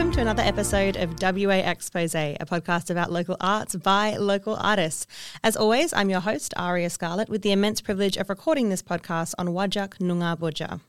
welcome to another episode of WA Expose, a podcast about local arts by local artists. As always, I'm your host, Aria Scarlett, with the immense privilege of recording this podcast on Whadjuk Noongar Boodja.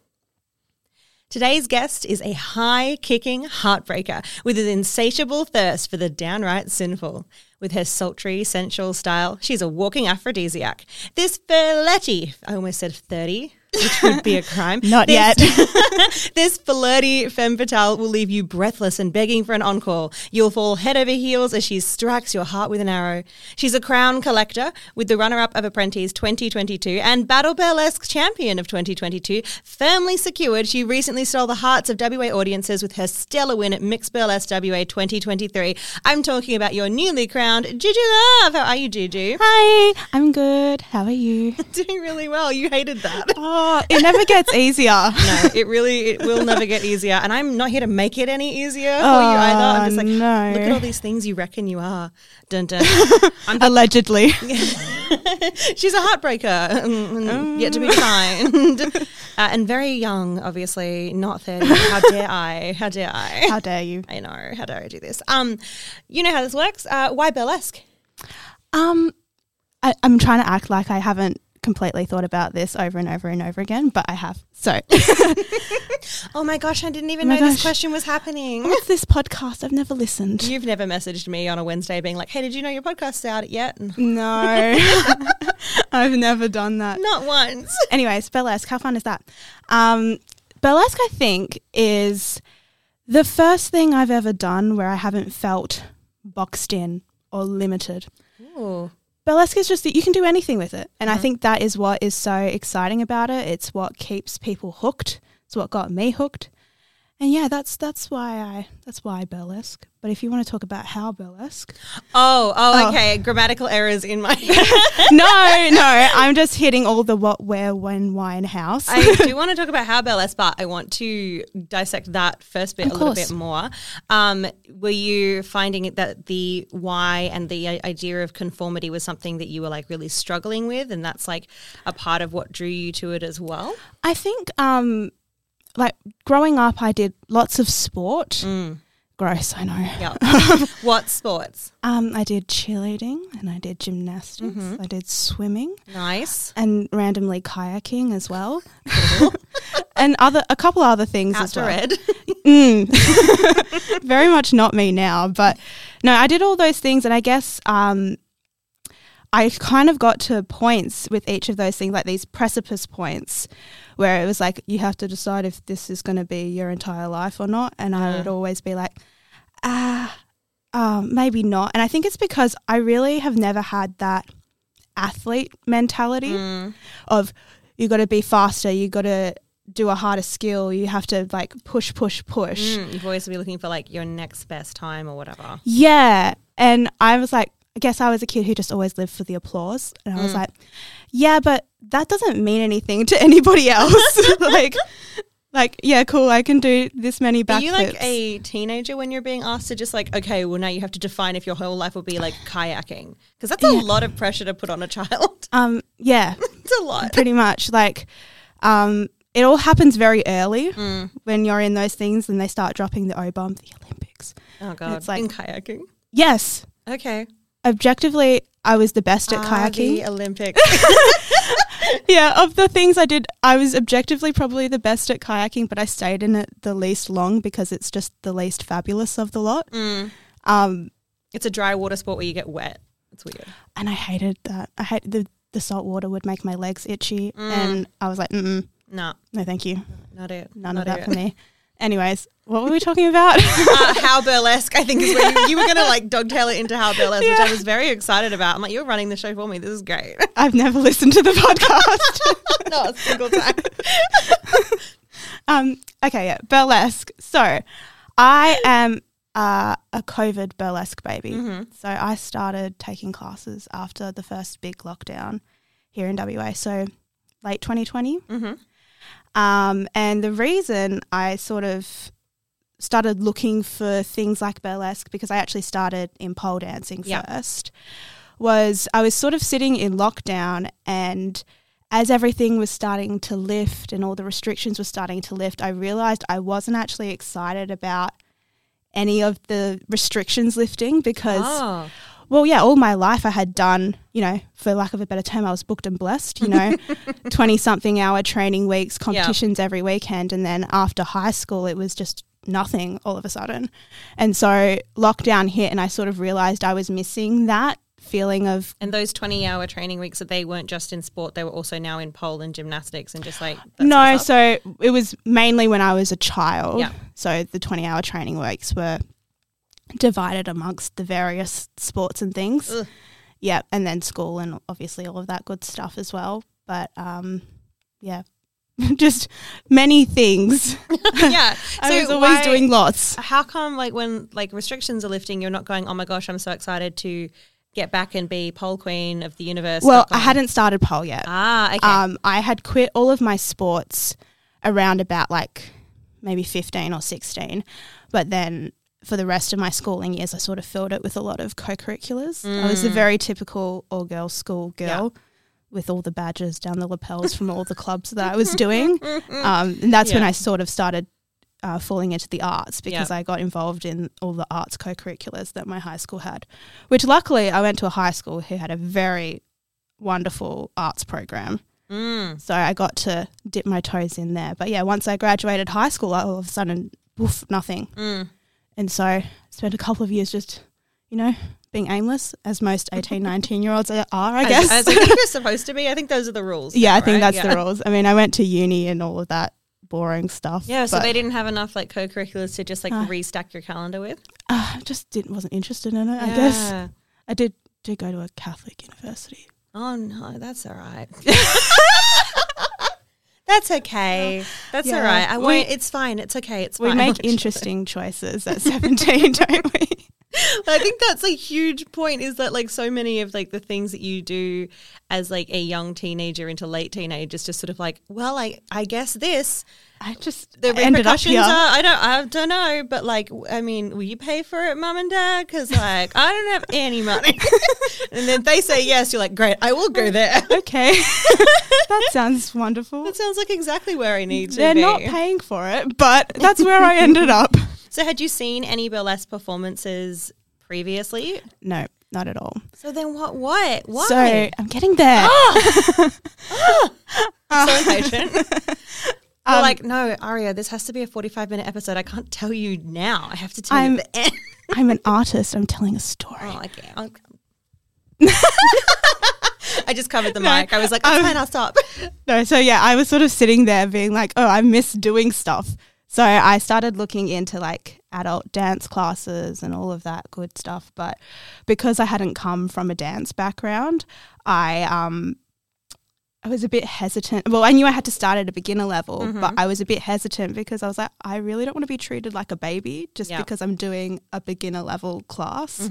Today's guest is a high kicking heartbreaker with an insatiable thirst for the downright sinful. With her sultry, sensual style, she's a walking aphrodisiac. This Berletti, I almost said 30, which would be a crime. Not This- yet. this flirty femme fatale will leave you breathless and begging for an encore. You'll fall head over heels as she strikes your heart with an arrow. She's a crown collector with the runner-up of Apprentice 2022 and Battle Burlesque champion of 2022. Firmly secured, she recently stole the hearts of WA audiences with her stellar win at Mixed Burlesque WA 2023. I'm talking about your newly crowned Gigi Love. How are you, Gigi? Hi, I'm good. How are you? Doing really well. You hated that. Oh, it never gets easier. no, it really it will never get easier. And I'm not here to make it any easier for you either. I'm just like, Oh, no. look at all these things you reckon you are. Dun dun. Allegedly. She's a heartbreaker, mm, yet to be kind, uh, and very young. Obviously, not thirty. How dare I? How dare I? How dare you? I know. How dare I do this? Um, you know how this works. Uh, why burlesque? Um, I, I'm trying to act like I haven't completely thought about this over and over and over again, but I have. So, Oh my gosh, I didn't even Oh know this question was happening. what's this podcast? I've never listened. You've never messaged me on a Wednesday being like, "Hey, did you know your podcast's out yet?" No, I've never done that. Not once. Anyways, burlesque. How fun is that? Um, burlesque, I think, is the first thing I've ever done where I haven't felt boxed in or limited. Ooh. Burlesque is just that you can do anything with it. And i mm-hmm. think that is what is so exciting about it. It's what keeps people hooked. It's what got me hooked and yeah that's that's why i that's why burlesque but if you want to talk about how burlesque Oh, oh, Oh. okay. Grammatical errors in my. no no i'm just hitting all the what where when why and house I do want to talk about how burlesque, but I want to dissect that first bit Of a little bit more. Um, were you finding it that the why and the idea of conformity was something that you were like really struggling with, and that's like a part of what drew you to it as well? i think um like growing up i did lots of sport gross i know Yeah. what sports? um i did cheerleading and i did gymnastics i did swimming Nice. and randomly kayaking as well, and other a couple other things Out as well. red. Mm. Very much not me now, but no, I did all those things, and I guess um, I kind of got to points with each of those things, like these precipice points, where it was like you have to decide if this is going to be your entire life or not, and I would always be like, ah, um, maybe not, and I think it's because I really have never had that athlete mentality Mm. of you got to be faster, you got to do a harder skill, you have to like push, push, push. Mm, you've always be looking for like your next best time or whatever. Yeah. And I was like, I guess I was a kid who just always lived for the applause. And I was like, yeah, but that doesn't mean anything to anybody else. like, like, yeah, cool. I can do this many backflips. Are you like a teenager when you're being asked to just like, okay, well now you have to define if your whole life will be like kayaking? Because that's a Yeah. lot of pressure to put on a child. um, yeah, it's a lot. pretty much. Like, um, it all happens very early Mm. when you're in those things and they start dropping the O bomb, the Olympics. Oh god, It's like- in kayaking. Yes, Okay, objectively, I was the best at Ah, kayaking. the Olympics. yeah, of the things I did, I was objectively probably the best at kayaking, but I stayed in it the least long because it's just the least fabulous of the lot. Mm. Um, It's a dry water sport where you get wet. It's weird. and I hated that. I hate the the salt water would make my legs itchy, Mm. and I was like, No, no, thank you, not it. none not of that it. for me. Anyways, what were we talking about? uh, how burlesque, I think, is where you, you were going to like dogtail it into how burlesque, which I was very excited about. I'm like, you're running the show for me. This is great. I've never listened to the podcast. Not a single time. um, okay, yeah, burlesque. So, I am uh, a COVID burlesque baby. So I started taking classes after the first big lockdown here in WA. So late 2020. Mhm. Um, and the reason I sort of started looking for things like burlesque because I actually started in pole dancing Yeah. first was I was sort of sitting in lockdown and as everything was starting to lift and all the restrictions were starting to lift, I realized I wasn't actually excited about any of the restrictions lifting because Oh. Well, yeah, all my life I had done, you know, for lack of a better term, I was booked and blessed, you know, 20 something hour training weeks, competitions every weekend. And then after high school, it was just nothing all of a sudden. And so lockdown hit, and I sort of realized I was missing that feeling of, And those 20 hour training weeks that they weren't just in sport, they were also now in pole and gymnastics and just like. no, sort of stuff? so it was mainly when I was a child. Yeah. So the 20 hour training weeks were divided amongst the various sports and things. Ugh. Yeah, and then school and obviously all of that good stuff as well. But um, yeah, just many things. yeah. I was always why- doing lots. How come, like, when like restrictions are lifting, you're not going, oh my gosh, I'm so excited to get back and be pole queen of the universe? Well. I hadn't started pole yet. Ah, okay. Um, I had quit all of my sports around about like maybe 15 or 16. But then for the rest of my schooling years, I sort of filled it with a lot of co curriculars. I was a very typical all girls school girl. With all the badges down the lapels from all the clubs that I was doing. Um, and that's when I sort of started uh, falling into the arts because Yeah. I got involved in all the arts co curriculars that my high school had. Which luckily I went to a high school who had a very wonderful arts program. Mm. So I got to dip my toes in there. But yeah, once I graduated high school, all of a sudden, woof, nothing. Mm. And so I spent a couple of years just, you know, being aimless, as most 18, 19 year olds are, I guess. As, I think you're supposed to be. I think those are the rules. yeah, now, I think right? that's Yeah. the rules. I mean, I went to uni and all of that boring stuff. Yeah, so they didn't have enough like co-curriculars to just like Ah. restack your calendar with. uh, just didn't wasn't interested in it. I guess I did did go to a Catholic university. Oh no, that's all right. that's okay. That's Yeah. all right. I We- won't. It's fine. It's okay. It's We fine. make interesting choices at seventeen, don't we? I think that's a huge point. Is that like so many of like the things that you do as like a young teenager into late teenager is just sort of like, well, I I guess this I just the I ended up repercussions are I don't I don't know, but like I mean, will you pay for it, mum and dad? Because like I don't have any money, and then they say yes, you're like, great, I will go there. okay, that sounds wonderful. That sounds like exactly where I need to They're be. not paying for it, but that's where I ended up. So, had you seen any burlesque performances previously? No, not at all. So then, what? What? Why? So I'm getting there. I'm so impatient. Um, like, no, Aria, this has to be a 45 minute episode. I can't tell you now. I have to tell I'm- you at the end. I'm an artist. I'm telling a story. Oh, okay. I just covered the No, mic. I was like, that's um, fine, I'll stop. No, so yeah, I was sort of sitting there being like, oh, I miss doing stuff. So I started looking into like adult dance classes and all of that good stuff. But because I hadn't come from a dance background, I um I was a bit hesitant. Well, I knew I had to start at a beginner level, but I was a bit hesitant because I was like, I really don't want to be treated like a baby just Yeah. because I'm doing a beginner level class.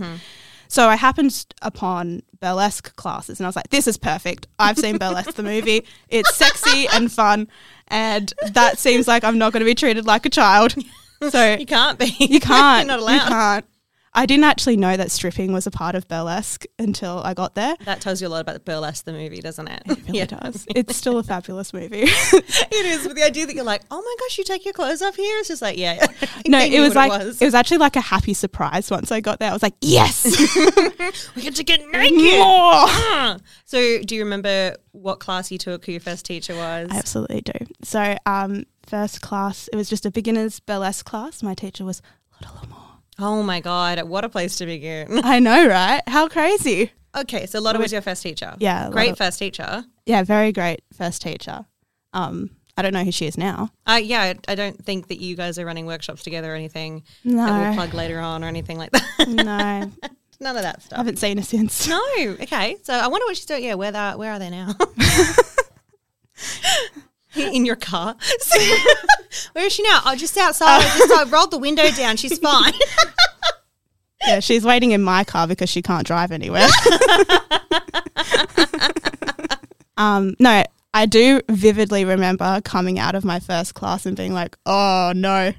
So I happened upon burlesque classes and I was like, this is perfect. I've seen burlesque the movie. It's sexy and fun. And that seems like I'm not going to be treated like a child. So You can't be. you can't. You're not allowed. You can't. I didn't actually know that stripping was a part of burlesque until I got there. That tells you a lot about Burlesque, the movie, doesn't it? It really does. It's still a fabulous movie. it is. But the idea that you're like, oh my gosh, you take your clothes off here? It's just like, yeah. no, it was like it was. it was actually like a happy surprise once I got there. I was like, yes, we get to get naked. more. Ah. So, do you remember what class you took? Who your first teacher was? I absolutely do. So, um, first class, it was just a beginner's burlesque class. My teacher was Lotta Lamore. Oh my god, what a place to begin. I know, right? How crazy. Okay, so Lotta was your first teacher. Yeah, great Lotta- first teacher. Yeah, very great first teacher. Um, I don't know who she is now. Uh, yeah, I, I don't think that you guys are running workshops together or anything that we'll No, plug later on or anything like that. no, I None of that stuff. I haven't seen her since. No. Okay. So I wonder what she's doing. Yeah, where they where are they now? In your car. where is she now? Oh, just outside. I just I rolled the window down. She's fine. Yeah, she's waiting in my car because she can't drive anywhere. um, no, I do vividly remember coming out of my first class and being like, "Oh no,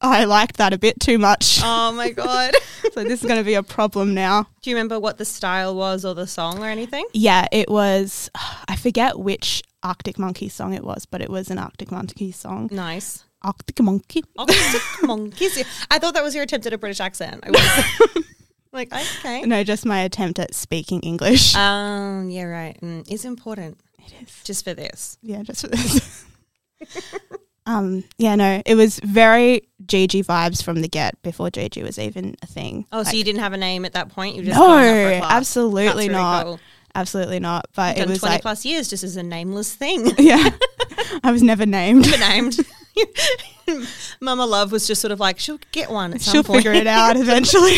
I liked that a bit too much." oh my god. so this is going to be a problem now. Do you remember what the style was or the song or anything? Yeah, it was. I forget which Arctic Monkey song it was, but it was an Arctic Monkey song. Nice. Arctic monkey. Arctic monkeys. I thought that was your attempt at a British accent. I was like, okay. No, just my attempt at speaking English. Um, yeah, right. Mm, it's important it is. just for this. Yeah, just for this. um, yeah, no, it was very Gigi vibes from the get before Gigi was even a thing. Oh, so you didn't have a name at that point? You just no, up for a class. absolutely really not. cool. Absolutely not. But Done it was 20 like, plus years just as a nameless thing. yeah, I was never named. Never named. Mama Love was just sort of like, she'll get one at some She'll point. figure it out eventually.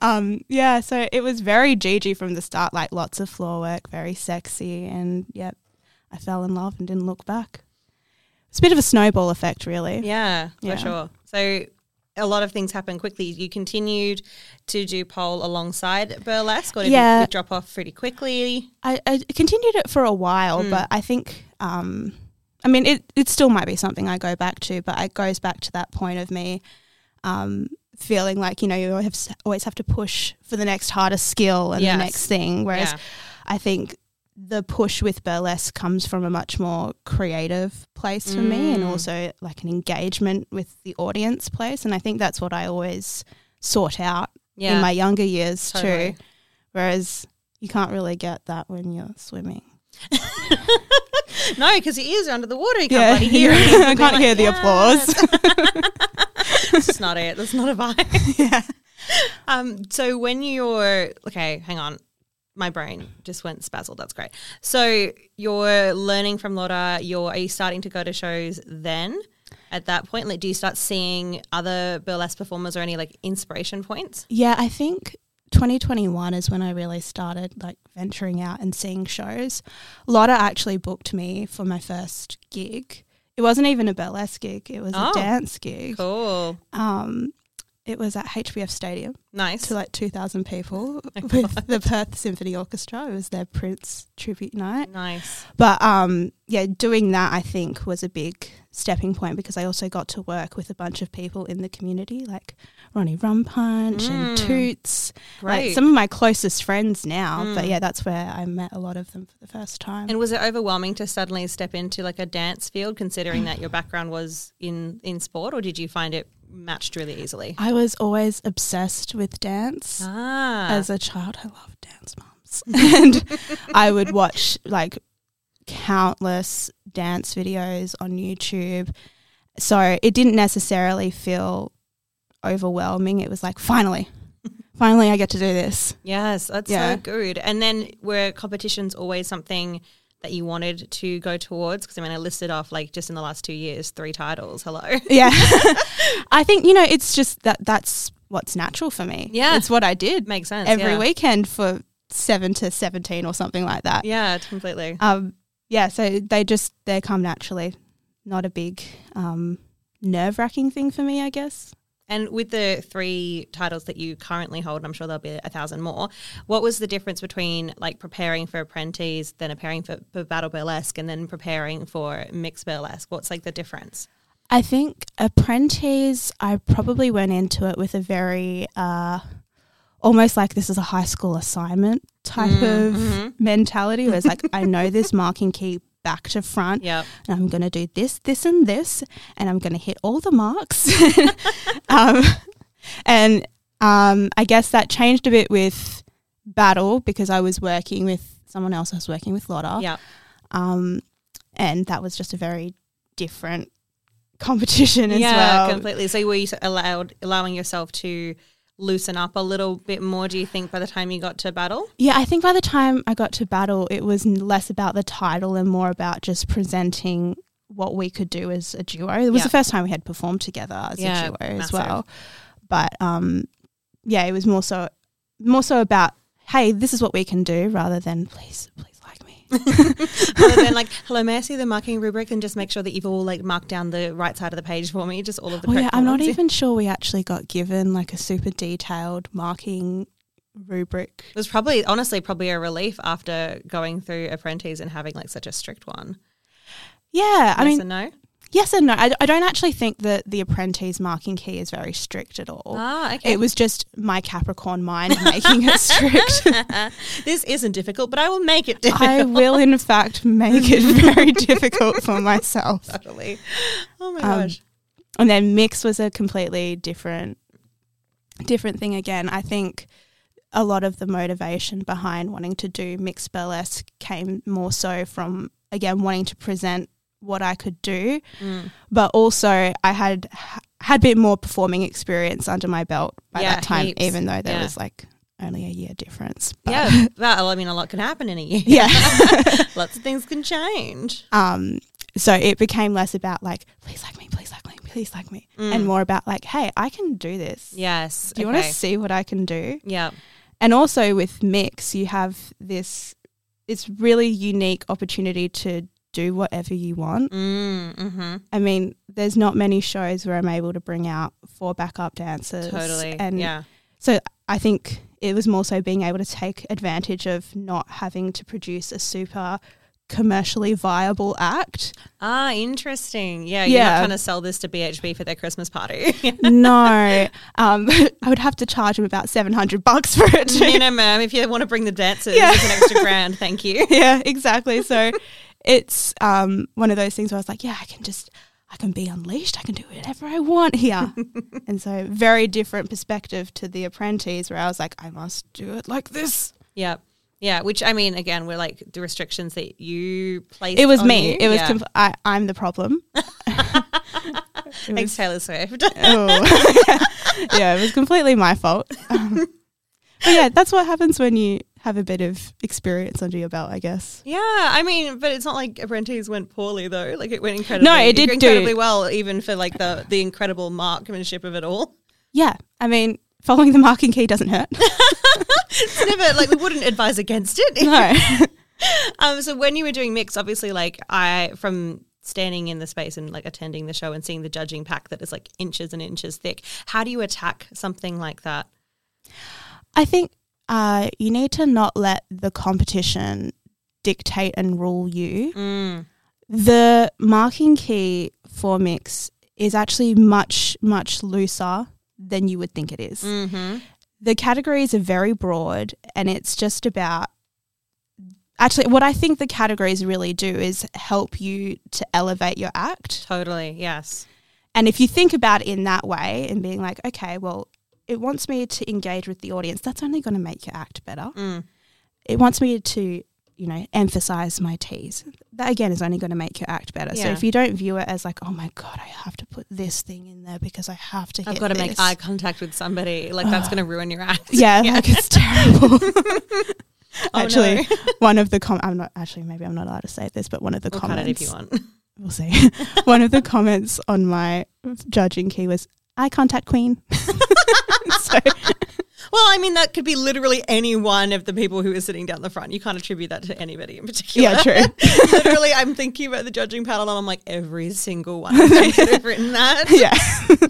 um, yeah, so it was very Gigi from the start, like lots of floor work, very sexy, and yep, I fell in love and didn't look back. It's a bit of a snowball effect, really. Yeah, for Yeah. sure. So a lot of things happened quickly. You continued to do pole alongside burlesque, or did Yeah. drop off pretty quickly? I, I continued it for a while, Mm. but I think, um, I mean, it, it still might be something I go back to, but it goes back to that point of me um, feeling like, you know, you always have, always have to push for the next harder skill and Yes. the next thing. Whereas yeah. I think the push with burlesque comes from a much more creative place for me and Mm. also like an engagement with the audience place. And I think that's what I always sought out yeah. in my younger years Totally. too. Whereas you can't really get that when you're swimming. no, because your ears are under the water. You can't Yeah. hear anything. I can't like, hear the "Yes." That's not it. That's not a vibe. yeah. Um, so when you're okay, hang on. My brain just went spazzled. That's great. So you're learning from Lotta. You're are you starting to go to shows then? At that point, like, do you start seeing other burlesque performers or any like inspiration points? Yeah, I think 2021 is when I really started like venturing out and seeing shows. Lotta actually booked me for my first gig. It wasn't even a burlesque gig, it was Oh. a dance gig. Cool, Um, it was at HBF Stadium nice. to like 2,000 people my with the Perth Symphony Orchestra. It was their Prince tribute night. nice. But um, yeah, doing that I think was a big stepping point because I also got to work with a bunch of people in the community, like Ronnie Rum Punch and Mm. Toots, Great. like some of my closest friends now. But Mm. yeah, that's where I met a lot of them for the first time. and was it overwhelming to suddenly step into like a dance field, considering that your background was in in sport, or did you find it matched really easily? I was always obsessed with dance. Ah, As a child, I loved dance moms, and I would watch like countless dance videos on YouTube. So it didn't necessarily feel overwhelming. It was like, finally, finally, I get to do this. Yes, that's Yeah. so good. And then were competitions always something that you wanted to go towards? Because I mean, I listed off like just in the last two years, three titles. Hello. Yeah, I think you know it's just that that's what's natural for me. Yeah. it's what I did Makes sense. every yeah. weekend for seven to seventeen or something like that. Yeah, completely. Um, yeah, so they just they come naturally. Not a big um, nerve wracking thing for me, I guess. And with the three titles that you currently hold, I'm sure there'll be a thousand more. What was the difference between like preparing for apprentice, then preparing for, for battle burlesque, and then preparing for mixed burlesque? What's like the difference? I think apprentice. I probably went into it with a very uh, almost like this is a high school assignment type Mm, of mhm. mentality. Where it's like I know this marking key back to front. Yeah. and I'm going to do this, this, and this, and I'm going to hit all the marks. um, and um, I guess that changed a bit with battle because I was working with someone else. I was working with Lotta, Yeah. um, and that was just a very different competition as yeah, well. completely. So were you allowed allowing yourself to loosen up a little bit more? Do you think by the time you got to battle? Yeah, I think by the time I got to battle, it was less about the title and more about just presenting what we could do as a duo. It was Yeah. the first time we had performed together as Yeah, a duo as well. But um, yeah, it was more so more so about hey, this is what we can do, rather than please, please Rather than like, hello, may I see the marking rubric and just make sure that you've all like marked down the right side of the page for me, just all of the oh yeah, I'm not even sure we actually got given like a super detailed marking rubric. It was probably honestly probably a relief after going through apprentice and having like such a strict one. Yeah, I yes mean, and no. Yes and no. I, I don't actually think that the apprentice marking key is very strict at all. Ah, okay. It was just my Capricorn mind making it strict. this isn't difficult, but I will make it difficult. I will, in fact, make it very difficult for myself. totally. Oh my Um, gosh. And then mix was a completely different, different thing again. I think a lot of the motivation behind wanting to do mixed burlesque came more so from again wanting to present what I could do, Mm. but also I had had a bit more performing experience under my belt by Yeah, that time, heaps. even though there Yeah. was like only a year difference. But- Yeah, well, I mean, a lot can happen in a year. yeah. Lots of things can change. um, so it became less about like, please like me, please like me, please like me, and more about like, hey, I can do this. Yes. Do you want to see what I can do? Yeah. And also with mix, you have this this really unique opportunity to do whatever you want. Mm, mm-hmm. I mean, there's not many shows where I'm able to bring out four backup dancers. Totally. And yeah. so I think it was more so being able to take advantage of not having to produce a super commercially viable act. Ah, interesting. Yeah, you're Yeah. not trying to sell this to BHP for their Christmas party. no, um, I would have to charge them about 700 bucks for it. Minimum. If you want to bring the dancers, Yeah. it's an extra grand. Thank you. yeah, exactly. So it's um, one of those things where I was like, yeah, I can just, I can be unleashed. I can do whatever I want here. and so very different perspective to the apprentice where I was like, I must do it like this. Yeah. Yeah, which I mean, again, we're like the restrictions that you placed. It was me. you. It was, yeah. conf- I, I'm the problem. It Thanks, was- Taylor Swift. oh. yeah, it was completely my fault. Um, but yeah, that's what happens when you have a bit of experience under your belt, I guess. yeah, I mean, but it's not like Apprentice went poorly though. Like it went incredibly. No, it did do- incredibly well, even for like the the incredible marksmanship of it all. Yeah, I mean, following the marking key doesn't hurt. It's never like we wouldn't advise against it. no. Um, so when you were doing mix, obviously, like I from standing in the space and like attending the show and seeing the judging pack that is like inches and inches thick. How do you attack something like that? I think uh, you need to not let the competition dictate and rule you. Mm. The marking key for mix is actually much, much looser than you would think it is. Mm-hmm. The categories are very broad, and it's just about. Actually, what I think the categories really do is help you to elevate your act. Totally. Yes. And if you think about it in that way and being like, okay, well, it wants me to engage with the audience, that's only going to make your act better. Mm. It wants me to, you know, emphasize my T's. That again is only going to make your act better. So if you don't view it as like, oh my God, I have to put this thing in there because I have to I've got to make eye contact with somebody. Like that's going to ruin your act. yeah, like it's terrible. Oh, actually, no. one of the com- I'm not actually maybe I'm not allowed to say this, but one of the We'll cut comments it if you want. we'll see. one of the comments on my judging key was eye contact queen. so Well, I mean, that could be literally any one of the people who is sitting down the front. You can't attribute that to anybody in particular. yeah, true. literally, I'm thinking about the judging panel and I'm like, every single one of them could have written that. yeah.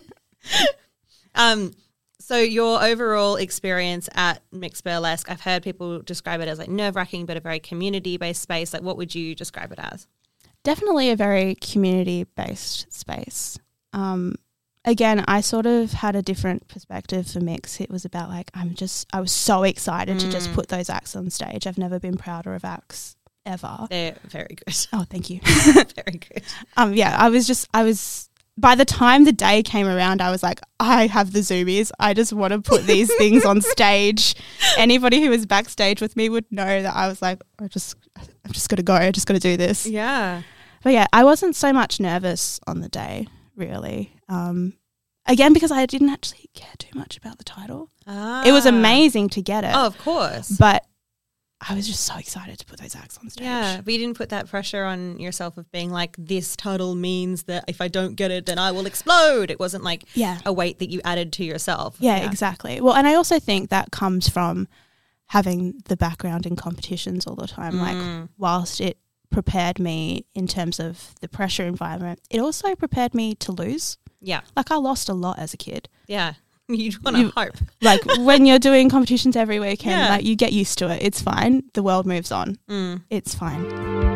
Um, so your overall experience at Mixed Burlesque, I've heard people describe it as like nerve wracking, but a very community based space. Like, what would you describe it as? Definitely a very community based space. Um, again, I sort of had a different perspective for Mix. It was about like, I'm just, I was so excited to just Mm. put those acts on stage. I've never been prouder of acts ever. They're very good. Oh, thank you. very good. um, yeah, I was just, I was, by the time the day came around, I was like, I have the zoomies. I just want to put these things on stage. Anybody who was backstage with me would know that I was like, I just, I'm just going to go. I just got to do this. Yeah. But yeah, I wasn't so much nervous on the day, really. Um, again, because I didn't actually care too much about the title. It was Ah. amazing to get it, Oh, of course. but I was just so excited to put those acts on stage. Yeah, but you didn't put that pressure on yourself of being like, this title means that if I don't get it, then I will explode. It wasn't like Yeah. a weight that you added to yourself. Yeah, exactly. Well, and I also think that comes from having the background in competitions all the time. Mm. Like, whilst it prepared me in terms of the pressure environment, it also prepared me to lose. Yeah. Like, I lost a lot as a kid. Yeah. You want to hope. Like, when you're doing competitions every weekend, Yeah. like, you get used to it. It's fine. The world moves on. Mm. It's fine.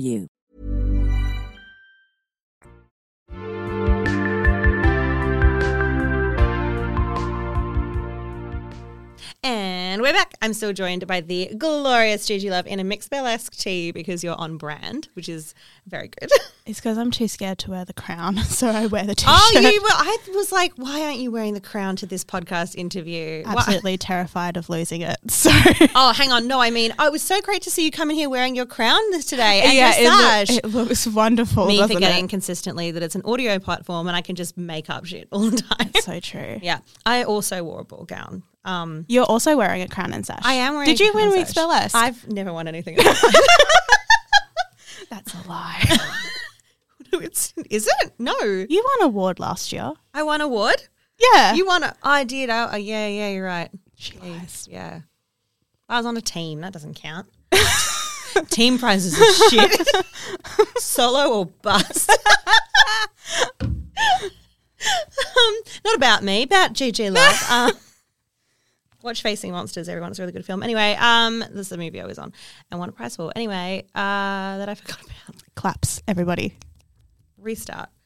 you. And we're back. I'm still joined by the glorious Gigi Love in a mixed burlesque tee because you're on brand, which is very good. It's because I'm too scared to wear the crown, so I wear the t-shirt. oh, you were, I was like, why aren't you wearing the crown to this podcast interview? Absolutely terrified of losing it. So Oh, hang on. No, I mean, oh, it was so great to see you come in here wearing your crown this today and your it, sash. it looks wonderful. Me forgetting it? consistently that it's an audio platform and I can just make up shit all the time. So true. yeah. I also wore a ball gown. Um, You're also wearing a crown and sash. I am wearing Did a you crown win and Mixed sash. I've never won anything. That's a lie. It's- Is it? No. you won an award last year. I won an award. Yeah. You won a. I did. Oh, oh, yeah, yeah, you're right. She Yeah, lies. Yeah. I was on a team. That doesn't count. team prizes are shit. Solo or bust. um, not about me, about Gigi Love. Um, watch Facing Monsters, everyone. It's a really good film. Anyway, um, this is the movie I was on and won a prize for. Anyway, uh, that I forgot about. Claps, everybody. Restart.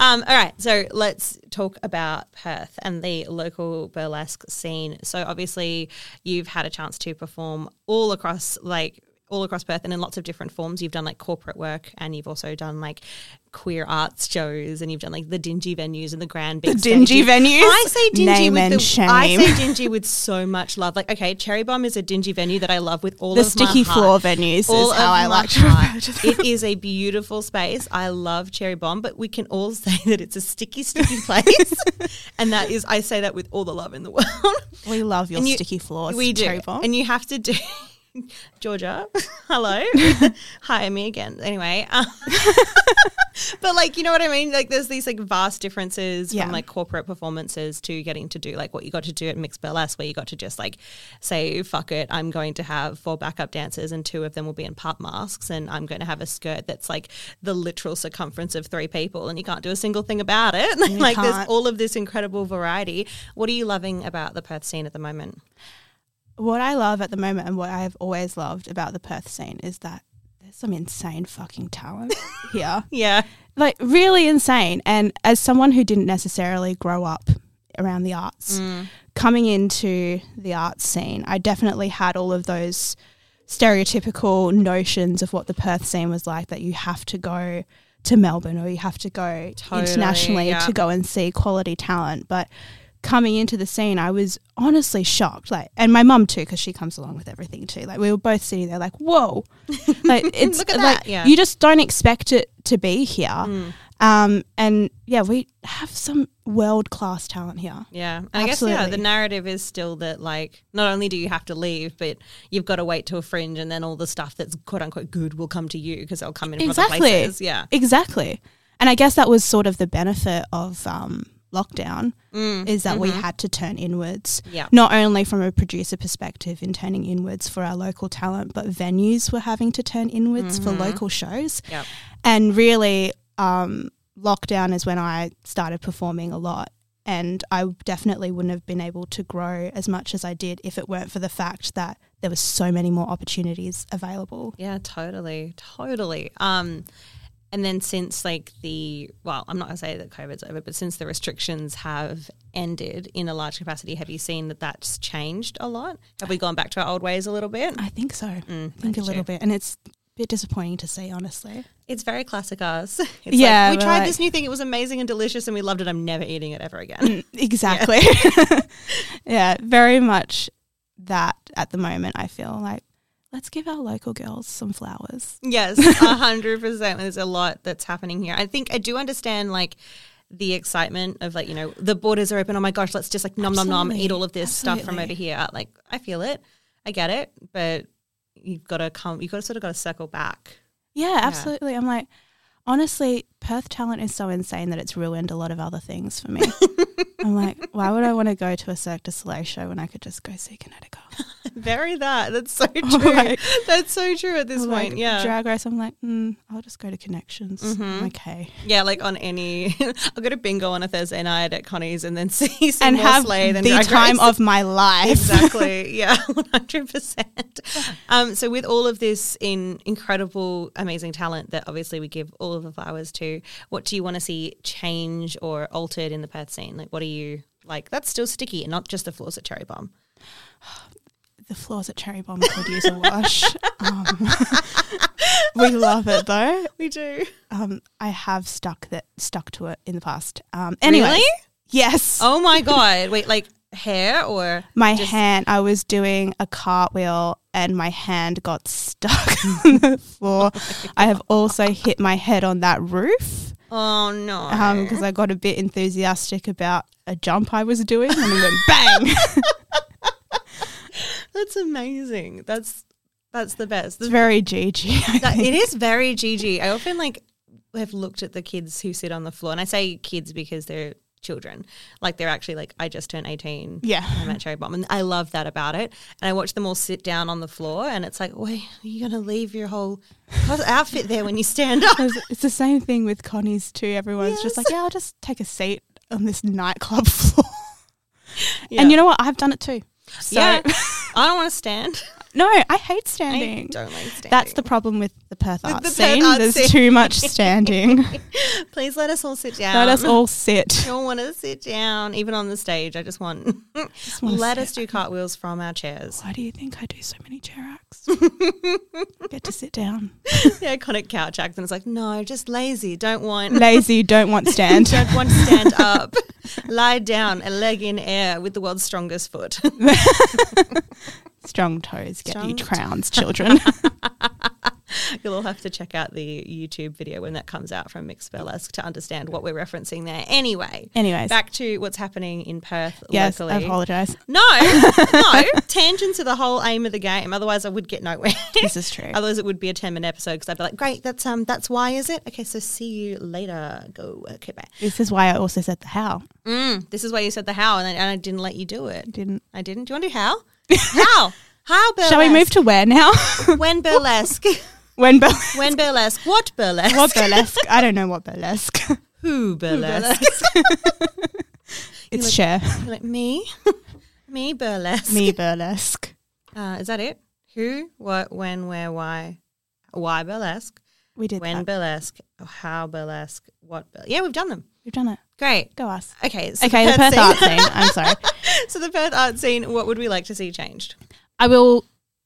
Um, all right, so let's talk about Perth and the local burlesque scene. So obviously, you've had a chance to perform all across, like all across Perth, and in lots of different forms. You've done like corporate work, and you've also done like queer arts shows, and you've done like the dingy venues and the grand big The dingy stages. venues? I say dingy Name with and the, I say dingy with so much love. Like, okay, Cherry Bomb is a dingy venue that I love with all The of sticky floor venues all is how I like to refer to them. It is a beautiful space. I love Cherry Bomb, but we can all say that it's a sticky, sticky place. and that is, I say that with all the love in the world. We love your you- sticky floors. we do. Cherry Bomb. And you have to do. Georgia, hello. Hi, me again. Anyway, um, but like, you know what I mean? Like, there's these like vast differences Yeah. from like corporate performances to getting to do like what you got to do at Mixed Burlesque, where you got to just like say, fuck it, I'm going to have four backup dancers and two of them will be in pup masks, and I'm going to have a skirt that's like the literal circumference of three people, and you can't do a single thing about it. like, there's can't. all of this incredible variety. What are you loving about the Perth scene at the moment? What I love at the moment and what I've always loved about the Perth scene is that there's some insane fucking talent here. Yeah. Like really insane. And as someone who didn't necessarily grow up around the arts, mm. coming into the arts scene, I definitely had all of those stereotypical notions of what the Perth scene was like that you have to go to Melbourne or you have to go Totally, internationally yeah. to go and see quality talent. But coming into the scene, I was honestly shocked. Like, and my mum too, because she comes along with everything too. Like, we were both sitting there, like, "Whoa!" Like, it's Look at like that, yeah. you just don't expect it to be here. Um, and yeah, we have some world class talent here. Yeah. And I guess, yeah, the narrative is still that, like, not only do you have to leave, but you've got to wait till a fringe and then all the stuff that's quote unquote good will come to you because they'll come in from other places. Yeah. Exactly. And I guess that was sort of the benefit of um, lockdown Mm, is that we mm-hmm. had to turn inwards. Yeah. Not only from a producer perspective in turning inwards for our local talent, but venues were having to turn inwards for local shows. Mm-hmm. Yep. And really, um, lockdown is when I started performing a lot. And I definitely wouldn't have been able to grow as much as I did if it weren't for the fact that there was so many more opportunities available. Yeah, totally. Totally. Um, and then since like the well, I'm not gonna say that COVID's over, but since the restrictions have ended in a large capacity, have you seen that that's changed a lot? Have we gone back to our old ways a little bit? I think so. Mm, I think a little bit. And it's a bit disappointing to see, honestly. It's very classic us. It's Yeah, like, we tried like- this new thing. It was amazing and delicious, and we loved it. I'm never eating it ever again. Mm, exactly. Yeah. very much that at the moment. I feel like let's give our local girls some flowers. Yes, a hundred percent. There's a lot that's happening here. I think I do understand like the excitement of like you know the borders are open. Oh my gosh, let's just like nom nom nom eat all of this stuff from over here. Like I feel it, I get it, but you've got to come. You've got to sort of got to circle back. Yeah, absolutely. I'm like, honestly, Perth talent is so insane that it's ruined a lot of other things for me. I'm like, why would I want to go to a Cirque du Soleil show when I could just go see Connecticut? Very that. That's so true. Like- that's so true at this point. like, Yeah. Drag race, I'm like, mm, I'll just go to Connections. Mhm. Okay. yeah, like on any, I'll go to bingo on a Thursday night at Connie's and then see, see And more have Slay than the Drag time Race. of my life. exactly. Yeah, one hundred percent. Um, so with all of this in incredible, amazing talent that obviously we give all of the flowers to, what do you want to see change or altered in the Perth scene? Like, what are you like? That's still sticky, and not just the floors at Cherry Bomb. the floors at Cherry Bomb could use a wash. Um, we love it though. We do. Um, I have stuck that stuck to it in the past. Um, anyway, Really? yes. Oh my god! Wait, like hair or my just- hand. I was doing a cartwheel and my hand got stuck on the floor. I have also hit my head on that roof Oh no! Um because I got a bit enthusiastic about a jump I was doing and it went bang. That's amazing. That's that's the best. it's very Gigi. That- it is very Gigi. I often like have looked at the kids who sit on the floor, and I say kids because they're children. Like they're actually like I just turned eighteen. Yeah. I'm at Cherry Bomb, and I love that about it. And I watch them all sit down on the floor, and it's like, wait, are you gonna leave your whole outfit there when you stand up? It's the same thing with Connie's too. Everyone's just like, yeah, I'll just take a seat on this nightclub floor. Yeah. And you know what? I've done it too. So yeah, I don't want to stand. No, I hate I standing. don't like standing. That's the problem with the Perth art the Perth scene. art There's scene. too much standing. Please let us all sit down. Let us all sit. I don't want to sit down, even on the stage. I just want Just let us do cartwheels from our chairs. Why do you think I do so many chair acts? Get to sit down. the iconic couch act, and it's like, no, just lazy. Don't want, Lazy, don't want stand. don't want to stand up. Lie down, a leg in air with the world's strongest foot. Strong toes get you crowns, children. You'll all have to check out the YouTube video when that comes out from Burlesque to understand what we're referencing there. Anyway, Anyways, back to what's happening in Perth yes, locally. I apologise. No, no, tangent to the whole aim of the game. Otherwise, I would get nowhere. This is true. Otherwise, it would be a ten minute episode because I'd be like, "Great, that's um, that's why is it? Okay, so see you later. Go, okay, bye." This is why I also said the how. Mm, this is why you said the how, and I, and I didn't let you do it. Didn't. I didn't. Do you want to do how? how? How burlesque? Shall we move to where now? when burlesque? when burlesque? when burlesque? What burlesque? What burlesque? I don't know what burlesque. Who burlesque? it's like- Cher. Like me, me burlesque. Me burlesque. Uh, is that it? Who? What? When? Where? Why? Why burlesque? We did When that. burlesque? How burlesque? What? Bur- yeah, we've done them. We've done it. Great. Go us. Okay. So Okay, the Perth scene- art scene. I'm sorry. so the Perth art scene. What would we like to see changed? I will.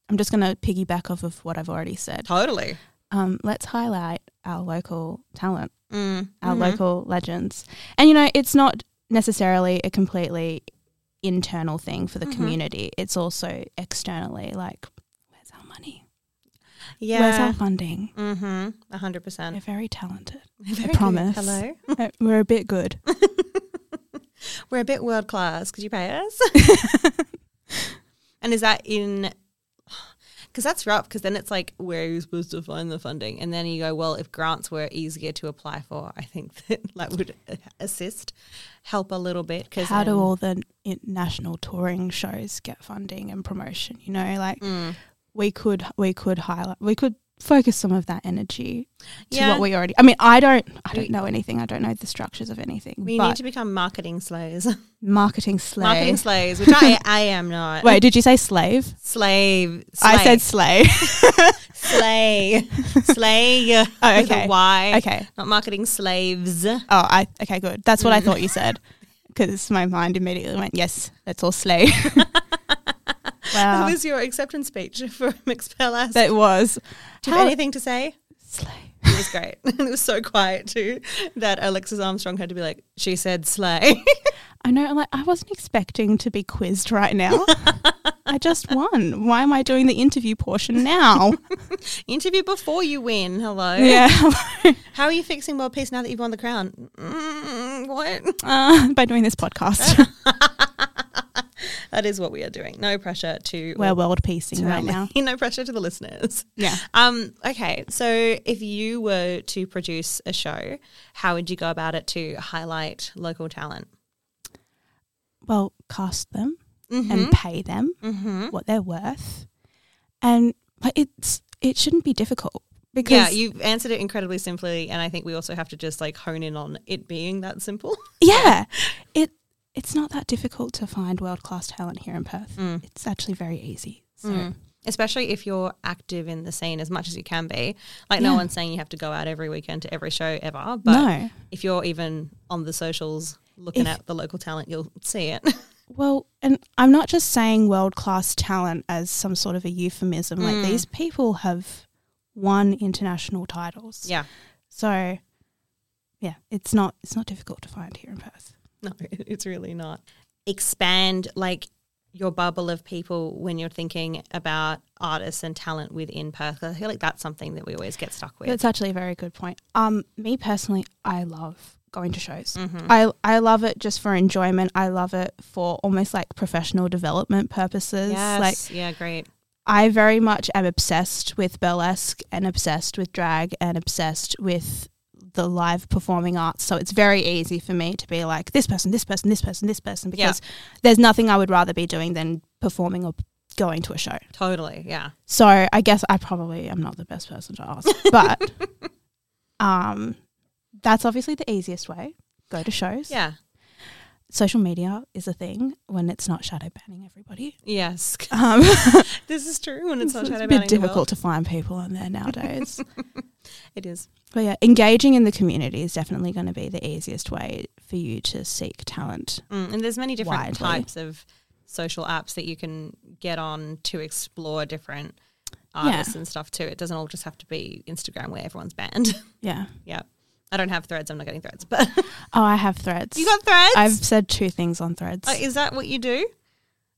I'm just going to piggyback off of what I've already said. Totally. Um, let's highlight our local talent, Mm. our Mhm. local legends. And, you know, it's not necessarily a completely internal thing for the Mhm. community, it's also externally like, where's our money? Yeah. Where's our funding? Mm-hmm. A hundred We're very talented. Very good. promise. Hello. Uh, We're a bit good. We're a bit world class. Could you pay us? and is that in? Because that's rough. Because then it's like, where are you supposed to find the funding? And then you go, well, if grants were easier to apply for, I think that that would assist, help a little bit. Cause How do all the i- national touring shows get funding and promotion? You know, like Mm. We could we could highlight we could focus some of that energy to Yeah. what we already. I mean, I don't I don't know anything. I don't know the structures of anything. We need to become marketing slaves. marketing slave. marketing slaves, which I, I am not. Wait, did you say slave? slave. I said slave. slay. slay. slay. Oh, okay. why okay. Not marketing slaves. Oh, I okay, good. That's what I thought you said. Because my mind immediately went, yes, that's all slay. Wow. That was your acceptance speech for McSpellas. That was. Do you How- have anything to say? Slay. It was great. it was so quiet too that Alexis Armstrong had to be like, she said slay. I know, like, I wasn't expecting to be quizzed right now. I just won. Why am I doing the interview portion now? Interview before you win. Hello. yeah. How are you fixing world peace now that you've won the crown? Mm, what? uh, by doing this podcast. That is what we are doing. No pressure to We're world piecing right now. No pressure to the listeners. Yeah. Um, okay, so if you were to produce a show, how would you go about it to highlight local talent? Well, cast them Mm-hmm. and pay them what they're worth. And it's it shouldn't be difficult because Yeah, you've answered it incredibly simply, and I think we also have to just like hone in on it being that simple. yeah, it it's not that difficult to find world class talent here in Perth. Mm. It's actually very easy. So Especially if you're active in the scene as much as you can be. Like, no one's saying you have to go out every weekend to every show ever, but no, if you're even on the socials looking If- at the local talent, you'll see it. well, and I'm not just saying world class talent as some sort of a euphemism. Mm. Like these people have won international titles. yeah. So yeah, it's not it's not difficult to find here in Perth. No, it's really not. Expand like your bubble of people when you're thinking about artists and talent within Perth. I feel like that's something that we always get stuck with. That's actually a very good point. Um, me personally, I love going to shows. Mm-hmm. I I love it just for enjoyment. I love it for almost like professional development purposes. yes. Like yeah, great. I very much am obsessed with burlesque and obsessed with drag and obsessed with the live performing arts. So it's very easy for me to be like this person, this person, this person, this person Yeah. because there's nothing I would rather be doing than performing or going to a show. Totally. Yeah. So I guess I probably am not the best person to ask, but um, that's obviously the easiest way. Go to shows. Yeah. Social media is a thing when it's not shadow banning everybody. Yes. Um, this is true when it's not shadow banning. it's a bit difficult to find people on there nowadays. It is. but yeah, engaging in the community is definitely going to be the easiest way for you to seek talent. Mm, and there's many different Widely. types of social apps that you can get on to explore different Yeah. artists and stuff too. It doesn't all just have to be Instagram where everyone's banned. Yeah. yeah. I don't have threads. I'm not getting threads, but Oh, I have threads. you got threads. I've said two things on threads. Oh, is that what you do?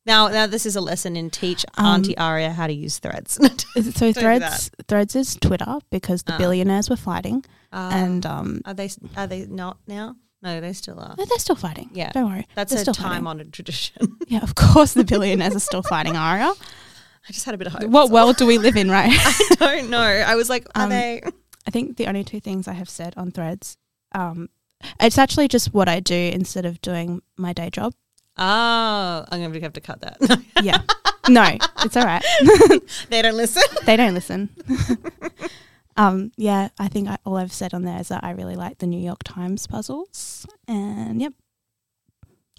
Now, now this is a lesson in teach Um, Auntie Aria how to use threads. So threads threads is Twitter because the Ah. billionaires were fighting Uh, and um are they are they not now? No, they still are. no, they're still fighting. Yeah. Don't worry. That's they're a time honored tradition. Yeah, of course the billionaires are still fighting Aria. I just had a bit of hope. What world do we live in, right? I don't know. I was like, are Um, they? I think the only two things I have said on threads, um, it's actually just what I do instead of doing my day job. Oh, I'm going to have to cut that. Yeah. no, it's all right. they don't listen. they don't listen. um, yeah, I think I, all I've said on there is that I really like the New York Times puzzles, and yep,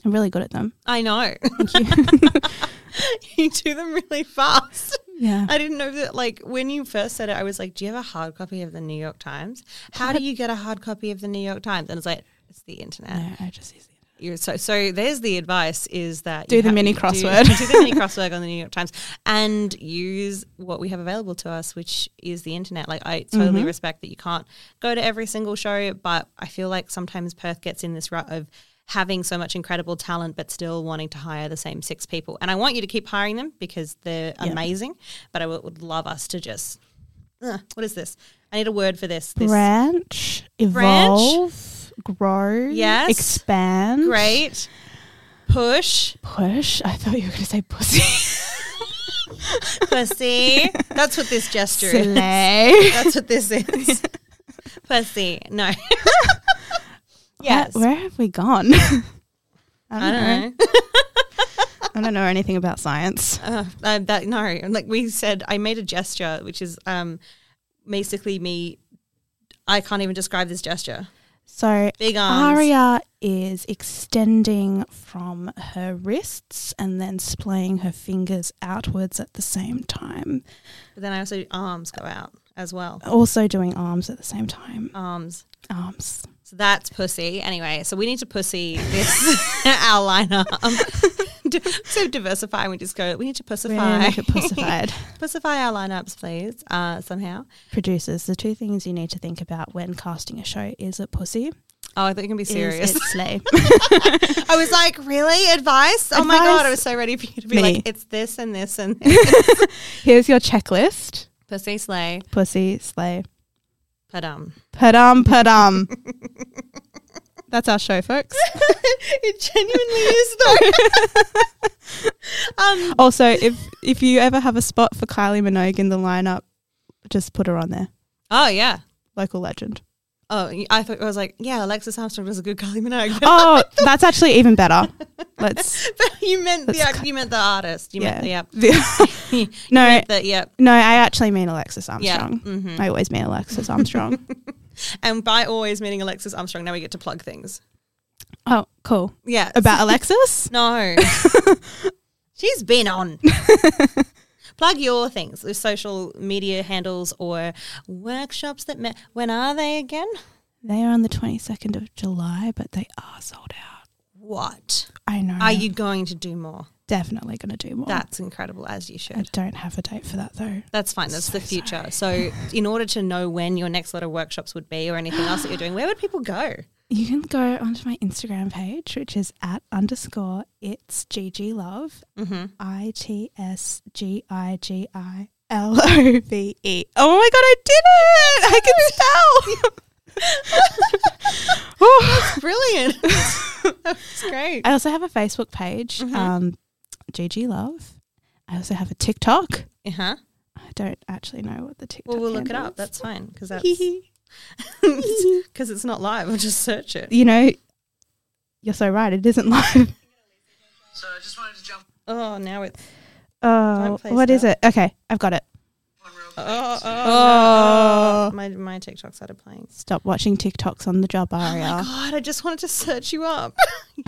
I'm really good at them. I know. Thank you. you do them really fast. Yeah. I didn't know that. Like when you first said it, I was like, "Do you have a hard copy of the New York Times? How do you get a hard copy of the New York Times?" And it's like, "It's the internet." No, I just use the You're so so. There's the advice: is that Do the have- mini do- crossword. do the mini crossword on the New York Times, and use what we have available to us, which is the internet. Like I totally Mm-hmm. respect that you can't go to every single show, but I feel like sometimes Perth gets in this rut of having so much incredible talent, but still wanting to hire the same six people. And I want you to keep hiring them because they're Yeah. amazing. But I would, would love us to just. Uh, what is this? I need a word for this. This branch, evolve, grow, Yes. expand, great push. push. I thought you were going to say pussy. Pussy. That's what this gesture is. That's what this is. Pussy. No. yes. Where, where have we gone? I don't, I know. don't know. I don't know anything about science. Uh, uh, that no, like we said, I made a gesture, which is um, basically me. I can't even describe this gesture. So Big arms. Aria is extending from her wrists and then splaying her fingers outwards at the same time. But then I also arms go out as well. Also doing arms at the same time. Arms. Arms. That's pussy. Anyway, so we need to pussy this our liner. Um, so diversify. We just go. We need to pussify. it pussified. pussify our lineups, please. Uh, somehow. Producers, the two things you need to think about when casting a show is it pussy? Oh, I thought you can be serious. slay? I was like, really? Advice? Oh my god! I was so ready for you to be Me. like, it's this and this and this. Here's your checklist. Pussy slay. Pussy, slay. But um, Padum, padum. That's our show, folks. it genuinely is though. um, Also, if if you ever have a spot for Kylie Minogue in the lineup, just put her on there. oh yeah. Local legend. Oh, I thought I was like, yeah, Alexis Armstrong does a good Kylie Minogue. Oh, that's actually even better. Let's. but you meant the act- you meant the artist. You meant the Yeah. yeah. The- no, the yeah. no, I actually mean Alexis Yeah. Armstrong. mhm. I always mean Alexis Armstrong. And by always meaning Alexis Armstrong, now we get to plug things. oh, cool. Yeah. About Alexis? No. She's been on. Plug your things, the social media handles or workshops that met. When are they again? They are on the 22nd of July, but they are sold out. What? I know. Are you going to do more? definitely going to do more? That's incredible, as you should. I don't have a date for that though. That's fine. That's So the future. sorry. So, in order to know when your next lot of workshops would be or anything else that you're doing, where would people go? You can go onto my Instagram page, which is at underscore it's Gigi Love, Mm-hmm. I T S G I G I L O V E. Oh my god, I did it! I can spell. Oh. That's brilliant. That's great. I also have a Facebook page, Mhm. um, Gigi Love. I also have a TikTok. Uh huh. I don't actually know what the TikTok. Well, we'll look it handle up. is. That's fine because that's because it's not live. I'll just search it. you know, you're so right. It isn't live. So I just wanted to jump Oh, now it's Oh, uh, play what is stuff. it? Okay, I've got it. on real quick. oh, oh, Oh. no. my my TikTok started playing. Stop watching TikToks on the job, Oh my god! I just wanted to search you up.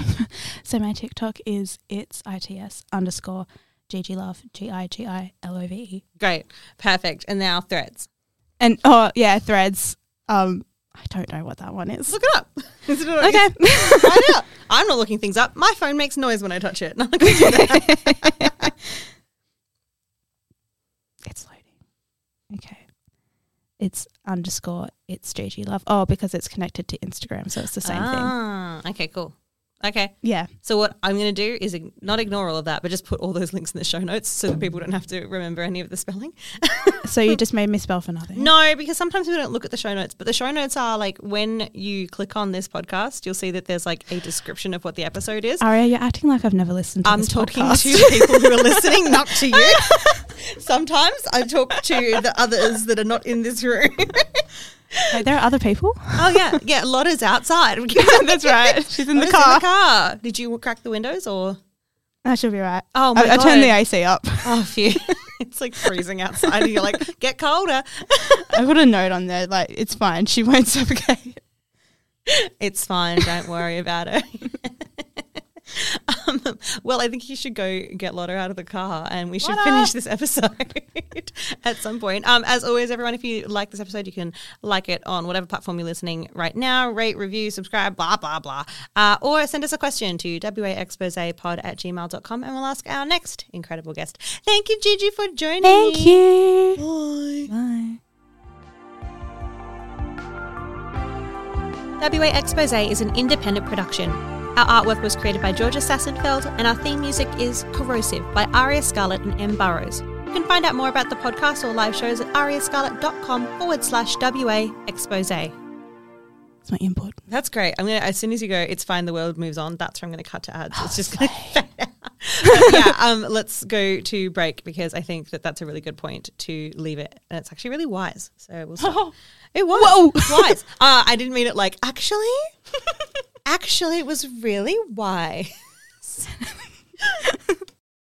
so my TikTok is it's its underscore Gigi Love G I G I L O V E. Great, perfect. And now threads. And oh yeah, threads. Um, I don't know what that one is. Look it up. Is it Okay. Find out. I'm not looking things up. My phone makes noise when I touch it. Not gonna do that. It's loading. Okay. It's underscore it's Gigi Love. Oh, because it's connected to Instagram, so it's the same thing. ah, Okay, cool. Okay. Yeah. So what I'm going to do is ig- not ignore all of that, but just put all those links in the show notes so that people don't have to remember any of the spelling. So you just made me spell for nothing. No, because sometimes we don't look at the show notes, but the show notes are like when you click on this podcast, you'll see that there's like a description of what the episode is. Aria, you're acting like I've never listened to. I'm talking podcast. to people who are listening, not to you. Sometimes I talk to the others that are not in this room. Hey, there are other people. oh yeah, yeah. Lotta's outside. That's right. She's in the car. In the car. Did you crack the windows or? I should be right. Oh my I, I turned the AC up. Oh, phew. it's like freezing outside. and You're like, get colder. I put a note on there like it's fine. She won't suffocate. It's fine. Don't worry about it. um, well, I think you should go get Lotta out of the car and we should finish this episode at some point. Um, as always, everyone, if you like this episode, you can like it on whatever platform you're listening right now, rate, review, subscribe, blah, blah, blah. Uh, or send us a question to waexposepod at gmail.com and we'll ask our next incredible guest. Thank you, Gigi, for joining Thank you. Bye. Bye. WA Expose is an independent production. Our artwork was created by Georgia Sassenfeld, and our theme music is Corrosive by Aria Scarlett and M. Burrows. You can find out more about the podcast or live shows at ariascarlett.com forward slash WA Expose. It's my input. That's great. I'm gonna as soon as you go, it's fine. The world moves on. That's where I'm gonna cut to ads. It's just gonna fade out. Yeah. Um. Let's go to break because I think that that's a really good point to leave it, and it's actually really wise. So we'll. Stop. It was Whoa. wise. Uh, I didn't mean it like actually. actually, it was really wise.